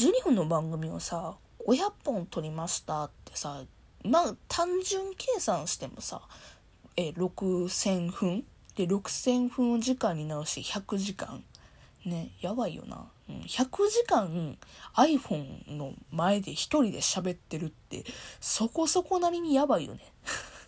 12分の番組をさ500本撮りましたってさまあ単純計算してもさえ6000分？で6000分を時間に直し100時間？ねやばいよな、うん、100時間 iPhone の前で一人で喋ってるってそこそこなりにやばいよね。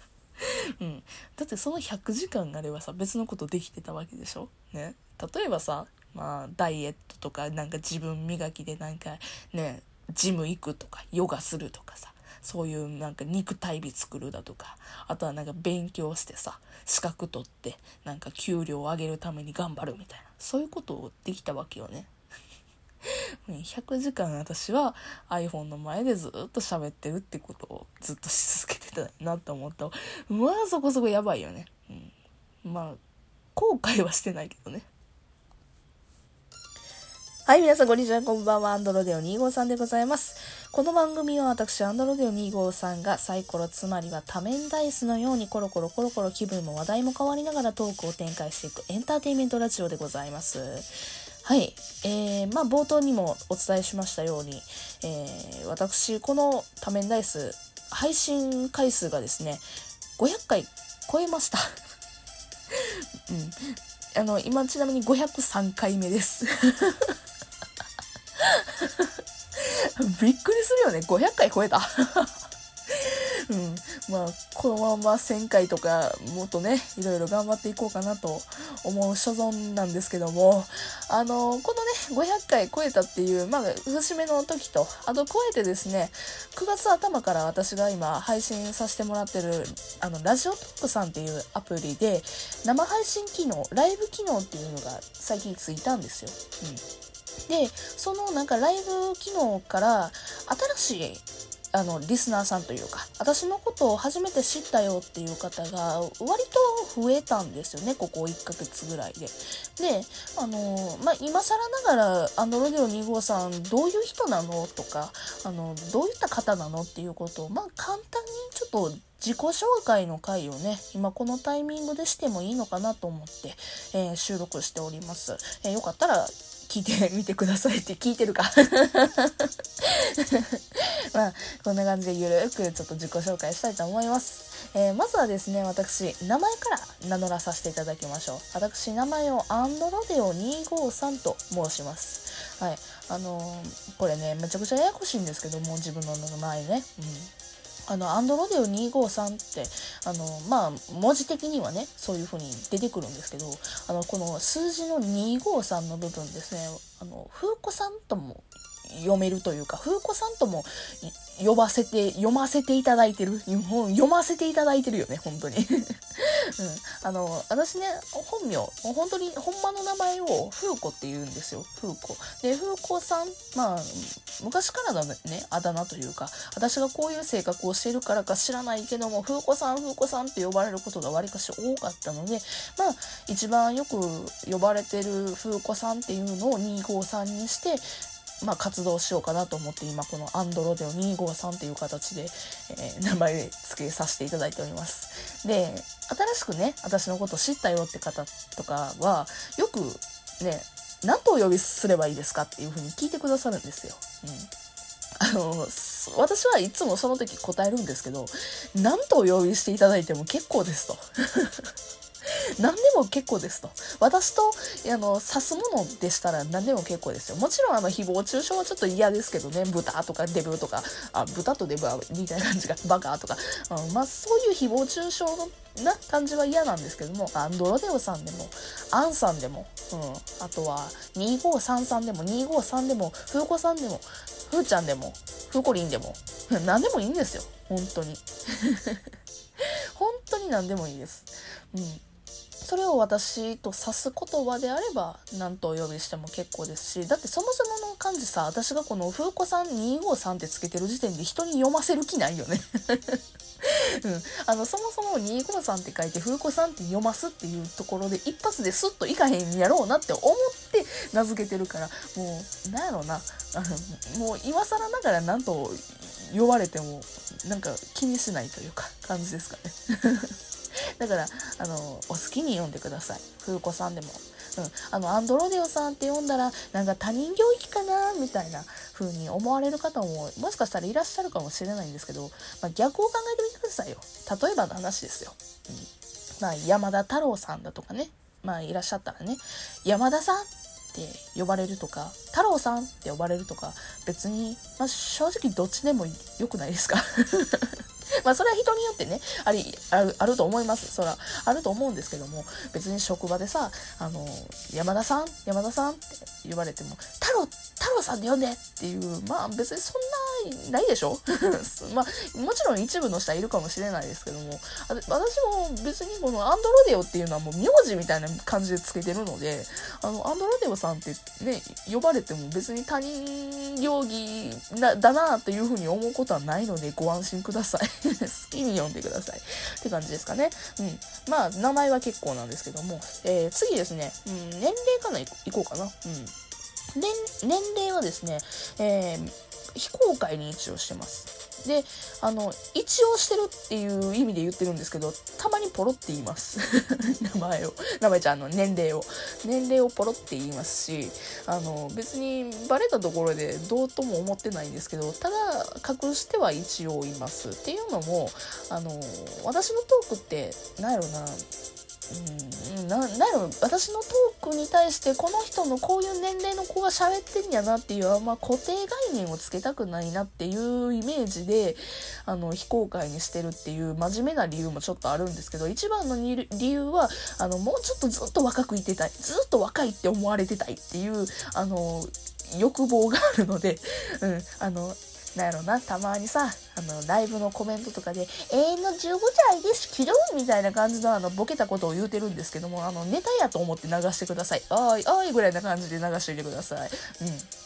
うん、だってその100時間があればさ別のことできてたわけでしょ？ね。例えばさまあダイエットとかなんか自分磨きでなんかねジム行くとかヨガするとかさそういうなんか肉体美作るだとかあとはなんか勉強してさ資格取ってなんか給料を上げるために頑張るみたいなそういうことをできたわけよね。100時間私は iPhone の前でずっと喋ってるってことをずっとし続けてたなと思ったまあそこそこやばいよね、うん、まあ後悔はしてないけどね。はい、皆さん、こんにちは。こんばんは。アンドロデオ253でございます。この番組は私、アンドロデオ253がサイコロ、つまりは多面ダイスのようにコロコロコロコロ気分も話題も変わりながらトークを展開していくエンターテインメントラジオでございます。はい、えー、まあ冒頭にもお伝えしましたように、えー、私この多面ダイス配信回数がですね500回超えました うんあの今ちなみに503回目です。びっくりするよね。500回超えた。うん、まあこのまま1000回とかもっとねいろいろ頑張っていこうかなと思う所存なんですけども。あのこの500回超えたっていうまあ節目の時とあと超えてですね9月頭から私が今配信させてもらってるあのラジオトックさんっていうアプリで生配信機能ライブ機能っていうのが最近ついたんですよ。うんでそのなんかライブ機能から新しいあのリスナーさんというか私のことを初めて知ったよっていう方が割と増えたんですよねここ1ヶ月ぐらいで。であのまあ、今更ながら「アンドロデオ2号さんどういう人なの?」とかあの「どういった方なの?」っていうことを、まあ、簡単にちょっと自己紹介の回をね今このタイミングでしてもいいのかなと思って、えー、収録しております。えー、よかったら聞いてみてくださいって聞いてるか まあ、こんな感じでゆるくちょっと自己紹介したいと思います。えー、まずはですね、私、名前から名乗らさせていただきましょう。私、名前をアンドロデオ253と申します。はい。あのー、これね、めちゃくちゃややこしいんですけども、自分の名前ね。うんあの、アンドロデオ253って、あの、まあ、文字的にはね、そういう風に出てくるんですけど、あの、この数字の253の部分ですね、あの、風子さんとも読めるというか、風子さんとも呼ばせて、読ませていただいてる。読ませていただいてるよね、本当に。うん。あの、私ね、本名、本当に、ほんまの名前を風子って言うんですよ。風子。で、風子さん、まあ、昔からのね、あだ名というか、私がこういう性格をしているからか知らないけども、風子さん、風子さんって呼ばれることがわりかし多かったので、まあ、一番よく呼ばれてる風子さんっていうのを253にして、まあ、活動しようかなと思って今このアンドロデオ253っていう形で、えー、名前付けさせていただいております。で、新しくね、私のこと知ったよって方とかは、よくね、何とお呼びすればいいですかっていうふうに聞いてくださるんですよ。うん。あの、私はいつもその時答えるんですけど、何とお呼びしていただいても結構ですと。何でも結構ですと。私と、あの、刺すものでしたら何でも結構ですよ。もちろん、あの、誹謗中傷はちょっと嫌ですけどね、豚とかデブとか、あ、豚とデブはみたいな感じが、バカとか、うん、まあ、そういう誹謗中傷のな感じは嫌なんですけども、アンドロデオさんでも、アンさんでも、うん、あとは、2533でも、253でも、フーコさんでも、ふーちゃんでも、ふーこりんでも、何でもいいんですよ。本当に。本当に何でもいいです。うん。それを私と指す言葉であれば何とお呼びしても結構ですしだってそもそもの漢字さ私がこの「風子さん253」ってつけてる時点で人に読ませる気ないよね。うん、あのそもそも253って書いて風子さんって読ますっていうところで一発でスッといかへんやろうなって思って名付けてるからもうなんやろうな。あ のもう今更ながら何と呼ばれてもなんか気にしないというか感じですかね。だから、あの、お好きに読んでください。風子さんでも。うん。あの、アンドロデオさんって読んだら、なんか他人行儀かなみたいな風に思われる方ももしかしたらいらっしゃるかもしれないんですけど、まあ、逆を考えてみてくださいよ例えばの話ですよ、うんまあ、山田太郎さんだとかねまあいらっしゃったらね山田さんって呼ばれるとか太郎さんって呼ばれるとか別に、まあ、正直どっちでもよくないですか？まあそれは人によってね、あり、ある、あると思います。そら、あると思うんですけども、別に職場でさ、あの、山田さん山田さんって言われても、太郎、太郎さんで呼んでっていう、まあ別にそんな、ないでしょ？まあ、もちろん一部の人はいるかもしれないですけども、私も別にこのアンドロデオっていうのはもう名字みたいな感じでつけてるので、あの、アンドロデオさんってね、呼ばれても別に他人行儀なだなっていうふうに思うことはないのでご安心ください。好きに読んでください。って感じですかね。うん。まあ、名前は結構なんですけども、えー、次ですね、うん、年齢かな、いこうかな。うん。年、齢はですね、えー、非公開に一応してます。で、あの、一応してるっていう意味で言ってるんですけど、たまにポロって言います。名前を。名前ちゃんの年齢を。年齢をポロって言いますし、あの、別にバレたところでどうとも思ってないんですけど、ただ隠しては一応います。っていうのも、あの、私のトークって、なんやろな、うん、な、なんやろ、私のトークに対してこの人のこういう年齢の子が喋ってんやなっていう、ま、固定概念をつけたくないなっていうイメージで、あの、非公開にしてるっていう真面目な理由もちょっとあるんですけど、一番の理由は、あの、もうちょっとずっと若くいてたい。ずっと若いって思われてたいっていう、あの、欲望があるので、うん、あの、なんやろな、たまにさ、あの、ライブのコメントとかで、永遠の15歳ですキドン、みたいな感じのあの、ボケたことを言うてるんですけども、あの、ネタやと思って流してください。あい、あいぐらいな感じで流してみてください。うん。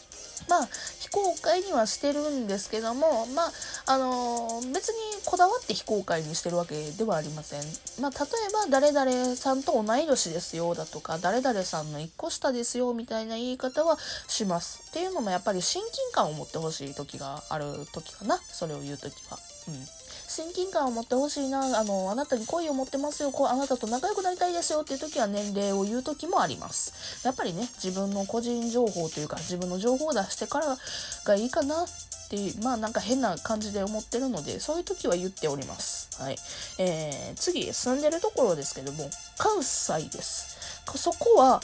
まあ、非公開にはしてるんですけども、まあ、あのー、別にこだわって非公開にしてるわけではありません。まあ、例えば、誰々さんと同い年ですよだとか、誰々さんの1個下ですよみたいな言い方はします。っていうのもやっぱり親近感を持ってほしい時がある時かな。それを言う時は。うん。親近感を持ってほしいな、あの、あなたに恋を持ってますよ、こうあなたと仲良くなりたいですよっていう時は年齢を言う時もあります。やっぱりね、自分の個人情報というか、自分の情報を出してからがいいかなっていう、まあなんか変な感じで思ってるので、そういう時は言っております。はい。えー、次、住んでるところですけども、関西です。そこは、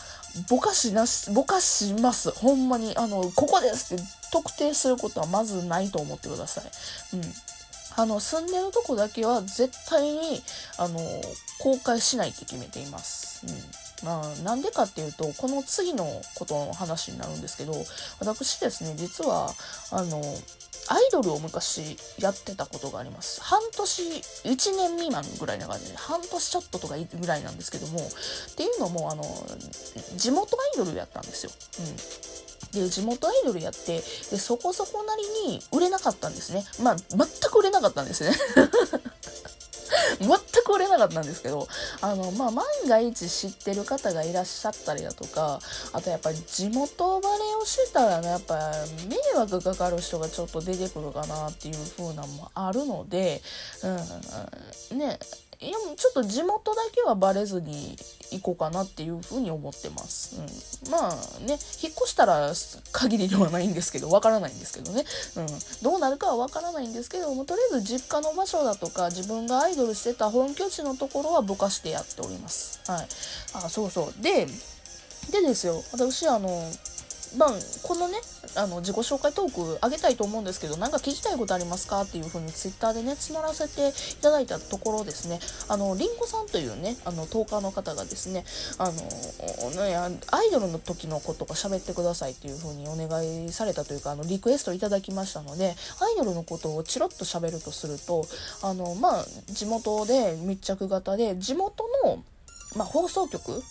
ぼかしなし、ぼかします。ほんまに。あの、ここですって特定することはまずないと思ってください。うん。あの、住んでるとこだけは絶対に、あの、公開しないって決めています。うん。まあ、なんでかっていうと、この次のことの話になるんですけど、私ですね、実は、あの、アイドルを昔やってたことがあります。半年、1年未満ぐらいな感じで、半年ちょっととかぐらいなんですけども、っていうのも、あの、地元アイドルやったんですよ。うん。で、地元アイドルやって、で、そこそこなりに売れなかったんですね。まあ、全く売れなかったんですね。全く売れなかったんですけど、あの、まあ、万が一知ってる方がいらっしゃったりだとか、あとやっぱり地元バレをしてたらね、やっぱ迷惑かかる人がちょっと出てくるかなっていう風なのもあるので、うん、ね、いやもう、ちょっと地元だけはバレずに行こうかなっていうふうに思ってます。うん、まあね、引っ越したら限りではないんですけど、わからないんですけどね。うん、どうなるかはわからないんですけども、とりあえず実家の場所だとか、自分がアイドルしてた本拠地のところはぼかしてやっております。はい。あ、そうそう。で、でですよ、私、あの、まあ、このね、あの、自己紹介トークあげたいと思うんですけど、なんか聞きたいことありますかっていう風にツイッターでね、募らせていただいたところですね、あの、りんごさんというね、あの、トーカーの方がですね、あの、ね、アイドルの時のことが喋ってくださいっていう風にお願いされたというか、あの、リクエストいただきましたので、アイドルのことをチロッと喋るとすると、あの、まあ、地元で密着型で、地元のまあ、放送局、うん、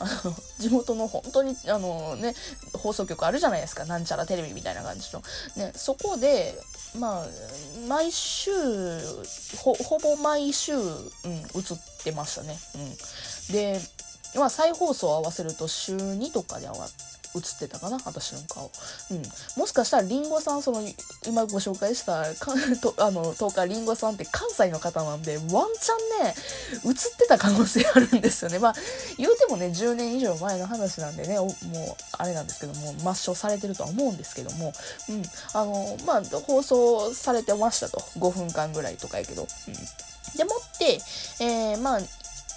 あ の地元の本当にあの、ね、放送局あるじゃないですか。なんちゃらテレビみたいな感じの、ね、そこで、まあ、毎週ほぼ毎週、うん、映ってましたね。うん、で、まあ、再放送を合わせると週2とかで上がって映ってたかな私の顔。うん。もしかしたらりんごさん、その、今ご紹介した、か とあの、10日りんごさんって関西の方なんで、ワンチャンね、映ってた可能性あるんですよね。まあ、言うてもね、10年以上前の話なんでね、もう、あれなんですけども、抹消されてるとは思うんですけども、うん。あの、まあ、放送されてましたと。5分間ぐらいとかやけど。うん。でもって、えー、まあ、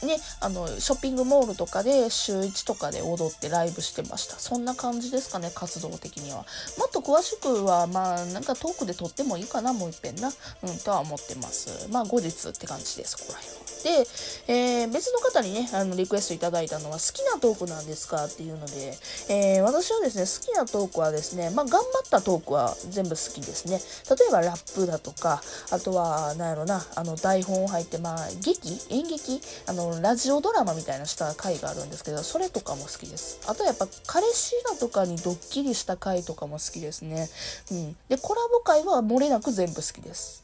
ね、あの、ショッピングモールとかで週1とかで踊ってライブしてました。そんな感じですかね、活動的には。もっと詳しくは、まあ、なんかトークで撮ってもいいかな、もう一遍な。うん、とは思ってます。まあ、後日って感じです、ここら辺は。で、えー、別の方にね、あの、リクエストいただいたのは、好きなトークなんですかっていうので、えー、私はですね、好きなトークはですね、まあ、頑張ったトークは全部好きですね。例えば、ラップだとか、あとは、なんやろな、あの、台本入って、まあ、劇？演劇？あの、ラジオドラマみたいなした回があるんですけど、それとかも好きです。あとやっぱ、彼氏だとかにドッキリした回とかも好きですね。うん。で、コラボ回は漏れなく全部好きです。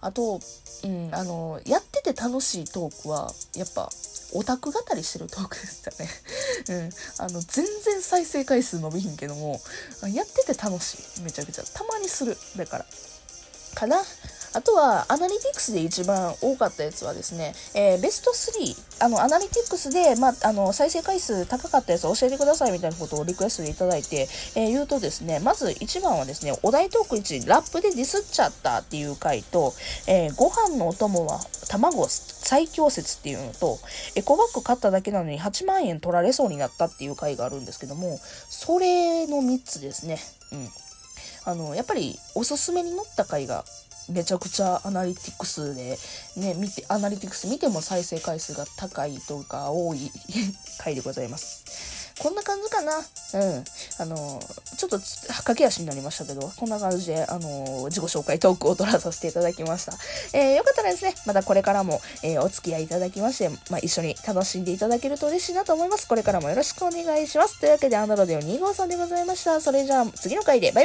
あと、うん、あの、やってて楽しいトークは、やっぱ、オタク語りしてるトークでしたね。うん。あの、全然再生回数伸びひんけども、やってて楽しい。めちゃくちゃ。たまにする。だから。かな。あとは、アナリティクスで一番多かったやつはですね、えー、ベスト3、あの、アナリティクスで、まあ、あの、再生回数高かったやつ教えてくださいみたいなことをリクエストでいただいて、えー、言うとですね、まず1番はですね、お題トーク1、ラップでディスっちゃったっていう回と、えー、ご飯のお供は卵最強説っていうのと、エコバッグ買っただけなのに8万円取られそうになったっていう回があるんですけども、それの3つですね。うん。あの、やっぱりおすすめに載った回がめちゃくちゃアナリティクスで、ね、見て、アナリティクス見ても再生回数が高いとか多い 回でございます。こんな感じかな。うん。あの、ちょっと駆け足になりましたけど、こんな感じで、あの、自己紹介トークを取らさせていただきました。えー、よかったらですね、またこれからも、えー、お付き合いいただきまして、まあ、一緒に楽しんでいただけると嬉しいなと思います。これからもよろしくお願いします。というわけで、アンドロデオ2号さんでございました。それじゃあ、次の回で、バイバイ